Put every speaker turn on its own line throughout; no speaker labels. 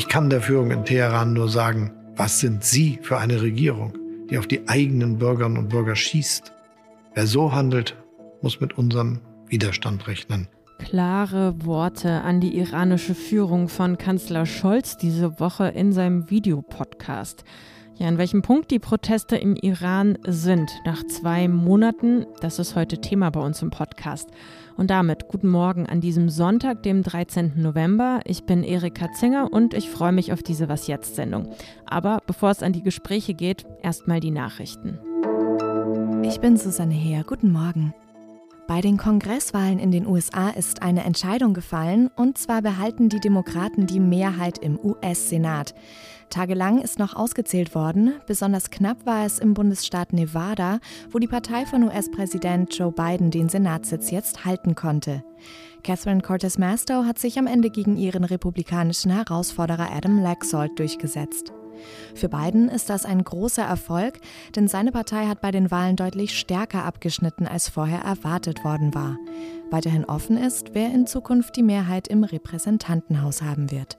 Ich kann der Führung in Teheran nur sagen, was sind Sie für eine Regierung, die auf die eigenen Bürgerinnen und Bürger schießt? Wer so handelt, muss mit unserem Widerstand rechnen.
Klare Worte an die iranische Führung von Kanzler Scholz diese Woche in seinem Videopodcast. Ja, an welchem Punkt die Proteste im Iran sind nach zwei Monaten, das ist heute Thema bei uns im Podcast. Und damit guten Morgen an diesem Sonntag, dem 13. November. Ich bin Erika Zinger und ich freue mich auf diese Was jetzt Sendung. Aber bevor es an die Gespräche geht, erstmal die Nachrichten.
Ich bin Susanne Heer. Guten Morgen. Bei den Kongresswahlen in den USA ist eine Entscheidung gefallen, und zwar behalten die Demokraten die Mehrheit im US-Senat. Tagelang ist noch ausgezählt worden, besonders knapp war es im Bundesstaat Nevada, wo die Partei von US-Präsident Joe Biden den Senatssitz jetzt halten konnte. Catherine Cortez Masto hat sich am Ende gegen ihren republikanischen Herausforderer Adam Laxalt durchgesetzt. Für Biden ist das ein großer Erfolg, denn seine Partei hat bei den Wahlen deutlich stärker abgeschnitten, als vorher erwartet worden war. Weiterhin offen ist, wer in Zukunft die Mehrheit im Repräsentantenhaus haben wird.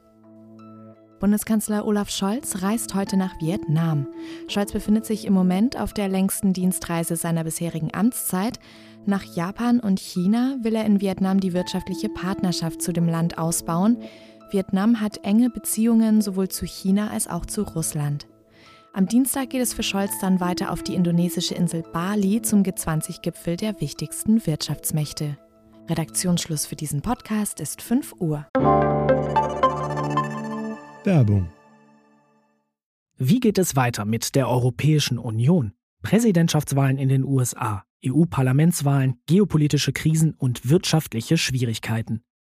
Bundeskanzler Olaf Scholz reist heute nach Vietnam. Scholz befindet sich im Moment auf der längsten Dienstreise seiner bisherigen Amtszeit. Nach Japan und China will er in Vietnam die wirtschaftliche Partnerschaft zu dem Land ausbauen. Vietnam hat enge Beziehungen sowohl zu China als auch zu Russland. Am Dienstag geht es für Scholz dann weiter auf die indonesische Insel Bali zum G20-Gipfel der wichtigsten Wirtschaftsmächte. Redaktionsschluss für diesen Podcast ist 5 Uhr.
Werbung. Wie geht es weiter mit der Europäischen Union? Präsidentschaftswahlen in den USA, EU-Parlamentswahlen, geopolitische Krisen und wirtschaftliche Schwierigkeiten.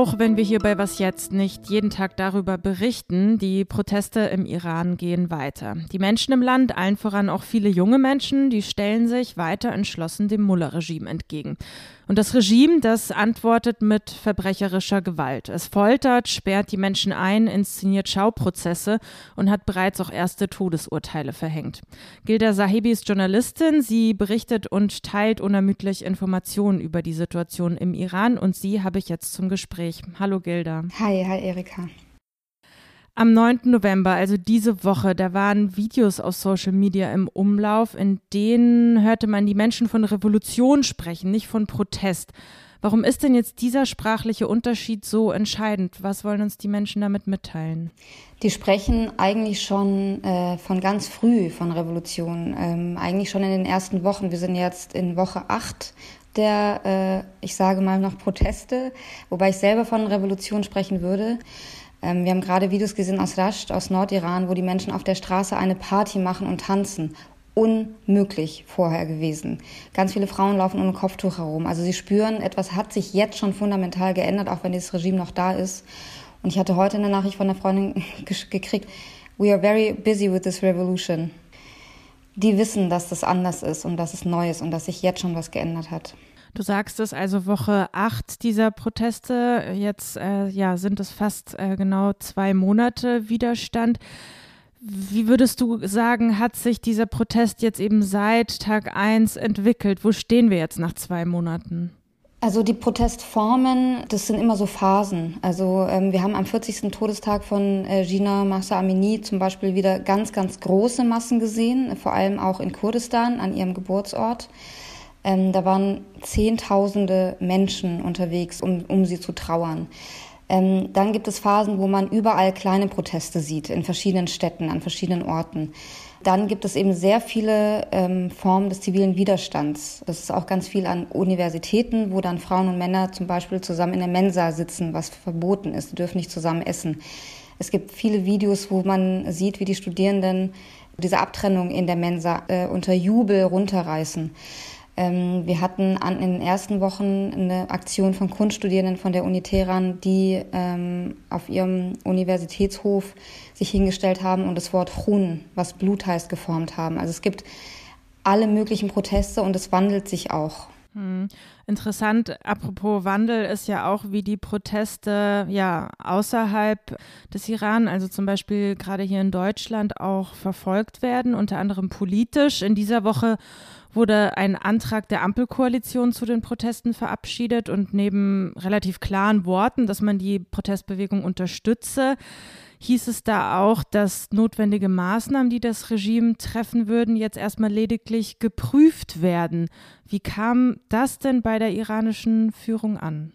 Auch wenn wir hier bei Was Jetzt nicht jeden Tag darüber berichten, die Proteste im Iran gehen weiter. Die Menschen im Land, allen voran auch viele junge Menschen, die stellen sich weiter entschlossen dem Mullah-Regime entgegen. Und das Regime, das antwortet mit verbrecherischer Gewalt. Es foltert, sperrt die Menschen ein, inszeniert Schauprozesse und hat bereits auch erste Todesurteile verhängt. Gilda Sahibi ist Journalistin. Sie berichtet und teilt unermüdlich Informationen über die Situation im Iran und sie habe ich jetzt zum Gespräch. Hallo Gilda.
Hi, hi Erika.
Am 9. November, also diese Woche, da waren Videos auf Social Media im Umlauf, in denen hörte man die Menschen von Revolution sprechen, nicht von Protest. Warum ist denn jetzt dieser sprachliche Unterschied so entscheidend? Was wollen uns die Menschen damit mitteilen?
Die sprechen eigentlich schon äh, von ganz früh von Revolution, ähm, eigentlich schon in den ersten Wochen. Wir sind jetzt in Woche 8 der, äh, ich sage mal noch Proteste, wobei ich selber von Revolution sprechen würde. Ähm, wir haben gerade Videos gesehen aus Rasht, aus Nordiran, wo die Menschen auf der Straße eine Party machen und tanzen. Unmöglich vorher gewesen. Ganz viele Frauen laufen ohne Kopftuch herum. Also sie spüren, etwas hat sich jetzt schon fundamental geändert, auch wenn dieses Regime noch da ist. Und ich hatte heute eine Nachricht von einer Freundin gekriegt, we are very busy with this revolution. Die wissen, dass das anders ist und dass es neu ist und dass sich jetzt schon was geändert hat.
Du sagst es also Woche 8 dieser Proteste. Jetzt äh, ja, sind es fast äh, genau zwei Monate Widerstand. Wie würdest du sagen, hat sich dieser Protest jetzt eben seit Tag 1 entwickelt? Wo stehen wir jetzt nach zwei Monaten?
Also die Protestformen, das sind immer so Phasen. Also ähm, wir haben am 40. Todestag von äh, Gina Mahsa Amini zum Beispiel wieder ganz, ganz große Massen gesehen, vor allem auch in Kurdistan an ihrem Geburtsort. Ähm, da waren Zehntausende Menschen unterwegs, um, um sie zu trauern. Ähm, dann gibt es Phasen, wo man überall kleine Proteste sieht, in verschiedenen Städten, an verschiedenen Orten. Dann gibt es eben sehr viele ähm, Formen des zivilen Widerstands. Das ist auch ganz viel an Universitäten, wo dann Frauen und Männer zum Beispiel zusammen in der Mensa sitzen, was verboten ist. Sie dürfen nicht zusammen essen. Es gibt viele Videos, wo man sieht, wie die Studierenden diese Abtrennung in der Mensa äh, unter Jubel runterreißen. Ähm, wir hatten an, in den ersten Wochen eine Aktion von Kunststudierenden von der Uni Teheran, die ähm, auf ihrem Universitätshof sich hingestellt haben und das Wort Chun, was Blut heißt, geformt haben. Also es gibt alle möglichen Proteste und es wandelt sich auch.
Hm. Interessant, apropos Wandel, ist ja auch, wie die Proteste ja außerhalb des Iran, also zum Beispiel gerade hier in Deutschland, auch verfolgt werden, unter anderem politisch. In dieser Woche wurde ein Antrag der Ampelkoalition zu den Protesten verabschiedet und neben relativ klaren Worten, dass man die Protestbewegung unterstütze, hieß es da auch, dass notwendige Maßnahmen, die das Regime treffen würden, jetzt erstmal lediglich geprüft werden. Wie kam das denn bei der iranischen Führung an?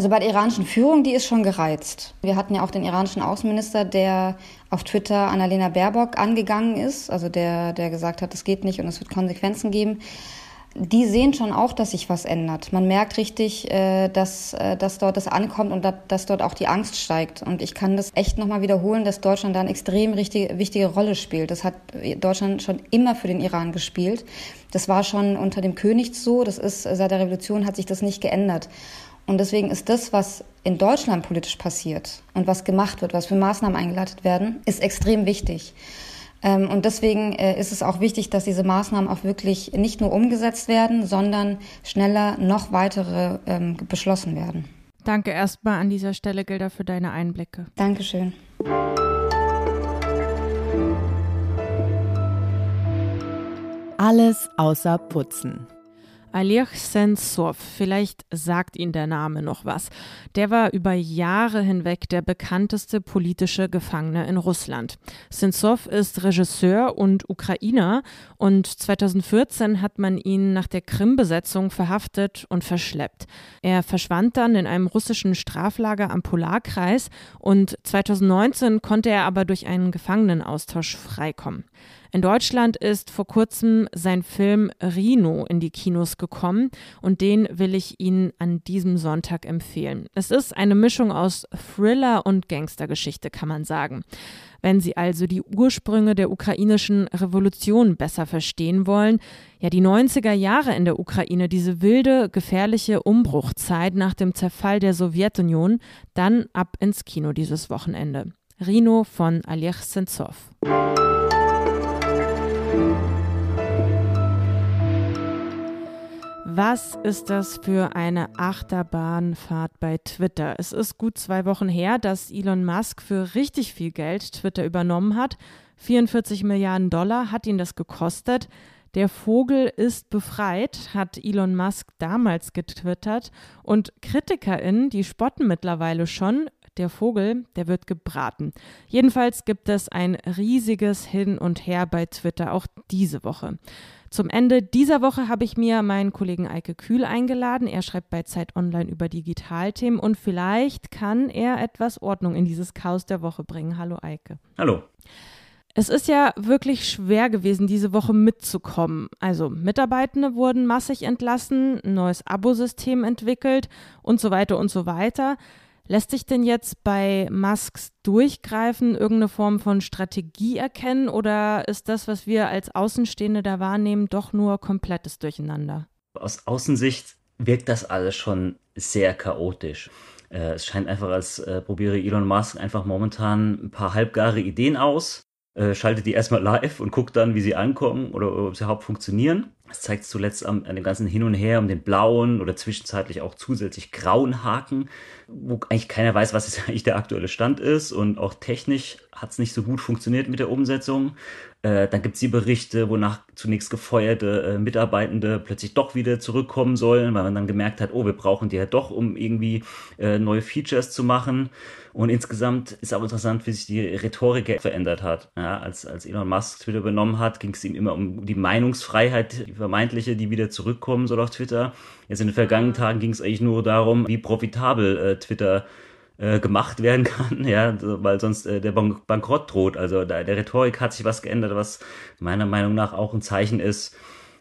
Also bei der iranischen Führung, die ist schon gereizt. Wir hatten ja auch den iranischen Außenminister, der auf Twitter Annalena Baerbock angegangen ist, also der, der gesagt hat, es geht nicht und es wird Konsequenzen geben die sehen schon auch, dass sich was ändert. Man merkt richtig, äh, dass, äh, dass dort das ankommt und dass dort auch die Angst steigt. Und ich kann das echt nochmal wiederholen, dass Deutschland da eine extrem richtige, wichtige Rolle spielt. Das hat Deutschland schon immer für den Iran gespielt. Das war schon unter dem König so. Das ist, seit der Revolution hat sich das nicht geändert. Und deswegen ist das, was in Deutschland politisch passiert und was gemacht wird, was für Maßnahmen eingeleitet werden, ist extrem wichtig. Ähm, und deswegen äh, ist es auch wichtig, dass diese Maßnahmen auch wirklich nicht nur umgesetzt werden, sondern schneller noch weitere ähm, beschlossen werden.
Danke erstmal an dieser Stelle, Gilda, für deine Einblicke.
Dankeschön.
Alles außer Putzen.
Alir Sensov, vielleicht sagt Ihnen der Name noch was. Der war über Jahre hinweg der bekannteste politische Gefangene in Russland. Sensov ist Regisseur und Ukrainer und 2014 hat man ihn nach der Krim-Besetzung verhaftet und verschleppt. Er verschwand dann in einem russischen Straflager am Polarkreis und 2019 konnte er aber durch einen Gefangenenaustausch freikommen. In Deutschland ist vor kurzem sein Film Rino in die Kinos gekommen und den will ich Ihnen an diesem Sonntag empfehlen. Es ist eine Mischung aus Thriller und Gangstergeschichte, kann man sagen. Wenn Sie also die Ursprünge der ukrainischen Revolution besser verstehen wollen, ja, die 90er Jahre in der Ukraine, diese wilde, gefährliche Umbruchzeit nach dem Zerfall der Sowjetunion, dann ab ins Kino dieses Wochenende. Rino von Oleg Sentsov. Was ist das für eine Achterbahnfahrt bei Twitter? Es ist gut zwei Wochen her, dass Elon Musk für richtig viel Geld Twitter übernommen hat. 44 Milliarden Dollar hat ihn das gekostet. Der Vogel ist befreit, hat Elon Musk damals getwittert. Und KritikerInnen, die spotten mittlerweile schon, der Vogel, der wird gebraten. Jedenfalls gibt es ein riesiges Hin und Her bei Twitter, auch diese Woche. Zum Ende dieser Woche habe ich mir meinen Kollegen Eike Kühl eingeladen. Er schreibt bei Zeit Online über Digitalthemen und vielleicht kann er etwas Ordnung in dieses Chaos der Woche bringen. Hallo Eike.
Hallo.
Es ist ja wirklich schwer gewesen, diese Woche mitzukommen. Also Mitarbeitende wurden massig entlassen, ein neues Abosystem entwickelt und so weiter und so weiter. Lässt sich denn jetzt bei Musks Durchgreifen irgendeine Form von Strategie erkennen oder ist das, was wir als Außenstehende da wahrnehmen, doch nur komplettes Durcheinander?
Aus Außensicht wirkt das alles schon sehr chaotisch. Äh, es scheint einfach, als äh, probiere Elon Musk einfach momentan ein paar halbgare Ideen aus, äh, schaltet die erstmal live und guckt dann, wie sie ankommen oder ob sie überhaupt funktionieren. Das zeigt zuletzt an, an dem ganzen Hin und Her um den blauen oder zwischenzeitlich auch zusätzlich grauen Haken, wo eigentlich keiner weiß, was jetzt eigentlich der aktuelle Stand ist. Und auch technisch hat es nicht so gut funktioniert mit der Umsetzung. Äh, dann gibt es die Berichte, wonach zunächst gefeuerte äh, Mitarbeitende plötzlich doch wieder zurückkommen sollen, weil man dann gemerkt hat, oh, wir brauchen die ja doch, um irgendwie äh, neue Features zu machen. Und insgesamt ist auch interessant, wie sich die Rhetorik verändert hat. Ja, als, als Elon Musk Twitter übernommen hat, ging es ihm immer um die Meinungsfreiheit, die vermeintliche, die wieder zurückkommen soll auf Twitter. Jetzt in den vergangenen Tagen ging es eigentlich nur darum, wie profitabel äh, Twitter äh, gemacht werden kann, ja, weil sonst äh, der Bank Bankrott droht. Also da, der Rhetorik hat sich was geändert, was meiner Meinung nach auch ein Zeichen ist,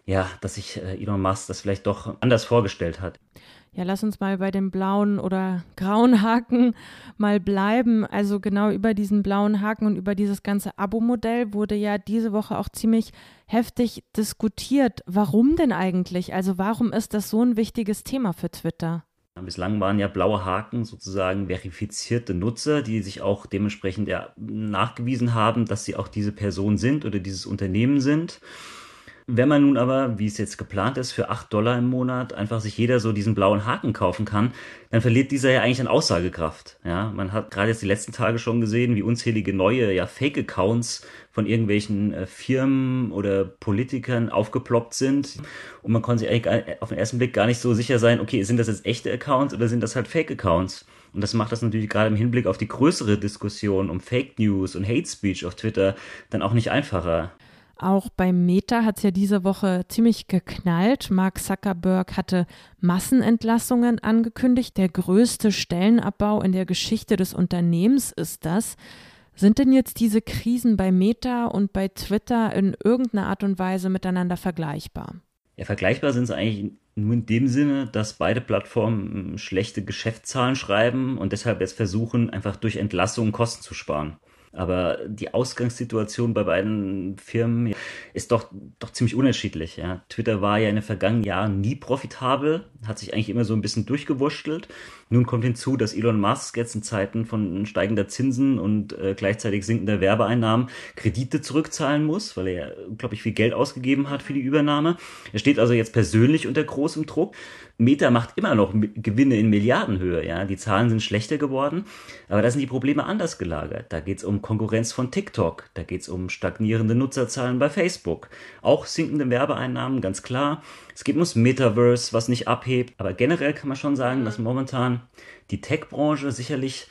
ja, dass sich äh, Elon Musk das vielleicht doch anders vorgestellt hat.
Ja, lass uns mal bei dem blauen oder grauen Haken mal bleiben. Also genau über diesen blauen Haken und über dieses ganze Abo-Modell wurde ja diese Woche auch ziemlich heftig diskutiert. Warum denn eigentlich? Also warum ist das so ein wichtiges Thema für Twitter?
Bislang waren ja blaue Haken sozusagen verifizierte Nutzer, die sich auch dementsprechend ja nachgewiesen haben, dass sie auch diese Person sind oder dieses Unternehmen sind. Wenn man nun aber, wie es jetzt geplant ist, für 8 Dollar im Monat einfach sich jeder so diesen blauen Haken kaufen kann, dann verliert dieser ja eigentlich an Aussagekraft. Ja, man hat gerade jetzt die letzten Tage schon gesehen, wie unzählige neue, ja, Fake-Accounts von irgendwelchen äh, Firmen oder Politikern aufgeploppt sind. Und man konnte sich eigentlich auf den ersten Blick gar nicht so sicher sein, okay, sind das jetzt echte Accounts oder sind das halt Fake-Accounts? Und das macht das natürlich gerade im Hinblick auf die größere Diskussion um Fake News und Hate Speech auf Twitter dann auch nicht einfacher.
Auch bei Meta hat es ja diese Woche ziemlich geknallt. Mark Zuckerberg hatte Massenentlassungen angekündigt. Der größte Stellenabbau in der Geschichte des Unternehmens ist das. Sind denn jetzt diese Krisen bei Meta und bei Twitter in irgendeiner Art und Weise miteinander vergleichbar?
Ja, vergleichbar sind sie eigentlich nur in dem Sinne, dass beide Plattformen schlechte Geschäftszahlen schreiben und deshalb jetzt versuchen, einfach durch Entlassungen Kosten zu sparen. Aber die Ausgangssituation bei beiden Firmen ist doch, doch ziemlich unterschiedlich. Ja. Twitter war ja in den vergangenen Jahren nie profitabel, hat sich eigentlich immer so ein bisschen durchgewurschtelt. Nun kommt hinzu, dass Elon Musk jetzt in Zeiten von steigender Zinsen und äh, gleichzeitig sinkender Werbeeinnahmen Kredite zurückzahlen muss, weil er, glaube ich, viel Geld ausgegeben hat für die Übernahme. Er steht also jetzt persönlich unter großem Druck. Meta macht immer noch Gewinne in Milliardenhöhe, ja. Die Zahlen sind schlechter geworden, aber da sind die Probleme anders gelagert. Da geht es um Konkurrenz von TikTok, da geht es um stagnierende Nutzerzahlen bei Facebook, auch sinkende Werbeeinnahmen, ganz klar. Es geht ums Metaverse, was nicht abhebt, aber generell kann man schon sagen, dass momentan die Tech-Branche sicherlich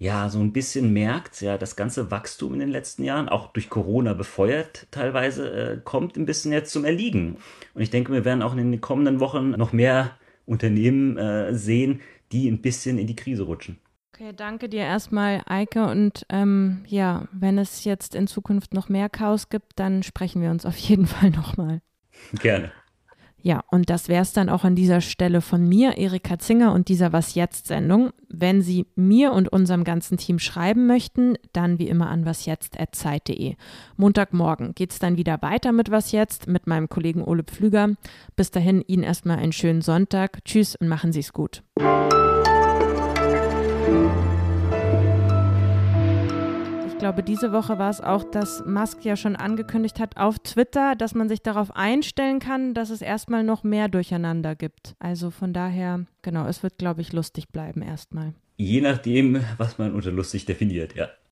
ja, so ein bisschen merkt, ja, das ganze Wachstum in den letzten Jahren, auch durch Corona befeuert teilweise, äh, kommt ein bisschen jetzt zum Erliegen. Und ich denke, wir werden auch in den kommenden Wochen noch mehr Unternehmen äh, sehen, die ein bisschen in die Krise rutschen.
Okay, danke dir erstmal, Eike. Und ähm, ja, wenn es jetzt in Zukunft noch mehr Chaos gibt, dann sprechen wir uns auf jeden Fall nochmal.
Gerne.
Ja, und das wäre es dann auch an dieser Stelle von mir, Erika Zinger und dieser Was jetzt Sendung. Wenn Sie mir und unserem ganzen Team schreiben möchten, dann wie immer an wasjetzt.zeit.de. Montagmorgen geht es dann wieder weiter mit Was jetzt mit meinem Kollegen Ole Pflüger. Bis dahin Ihnen erstmal einen schönen Sonntag. Tschüss und machen Sie es gut. Glaube, diese Woche war es auch, dass Musk ja schon angekündigt hat auf Twitter, dass man sich darauf einstellen kann, dass es erstmal noch mehr Durcheinander gibt. Also von daher, genau, es wird, glaube ich, lustig bleiben erstmal.
Je nachdem, was man unter lustig definiert, ja.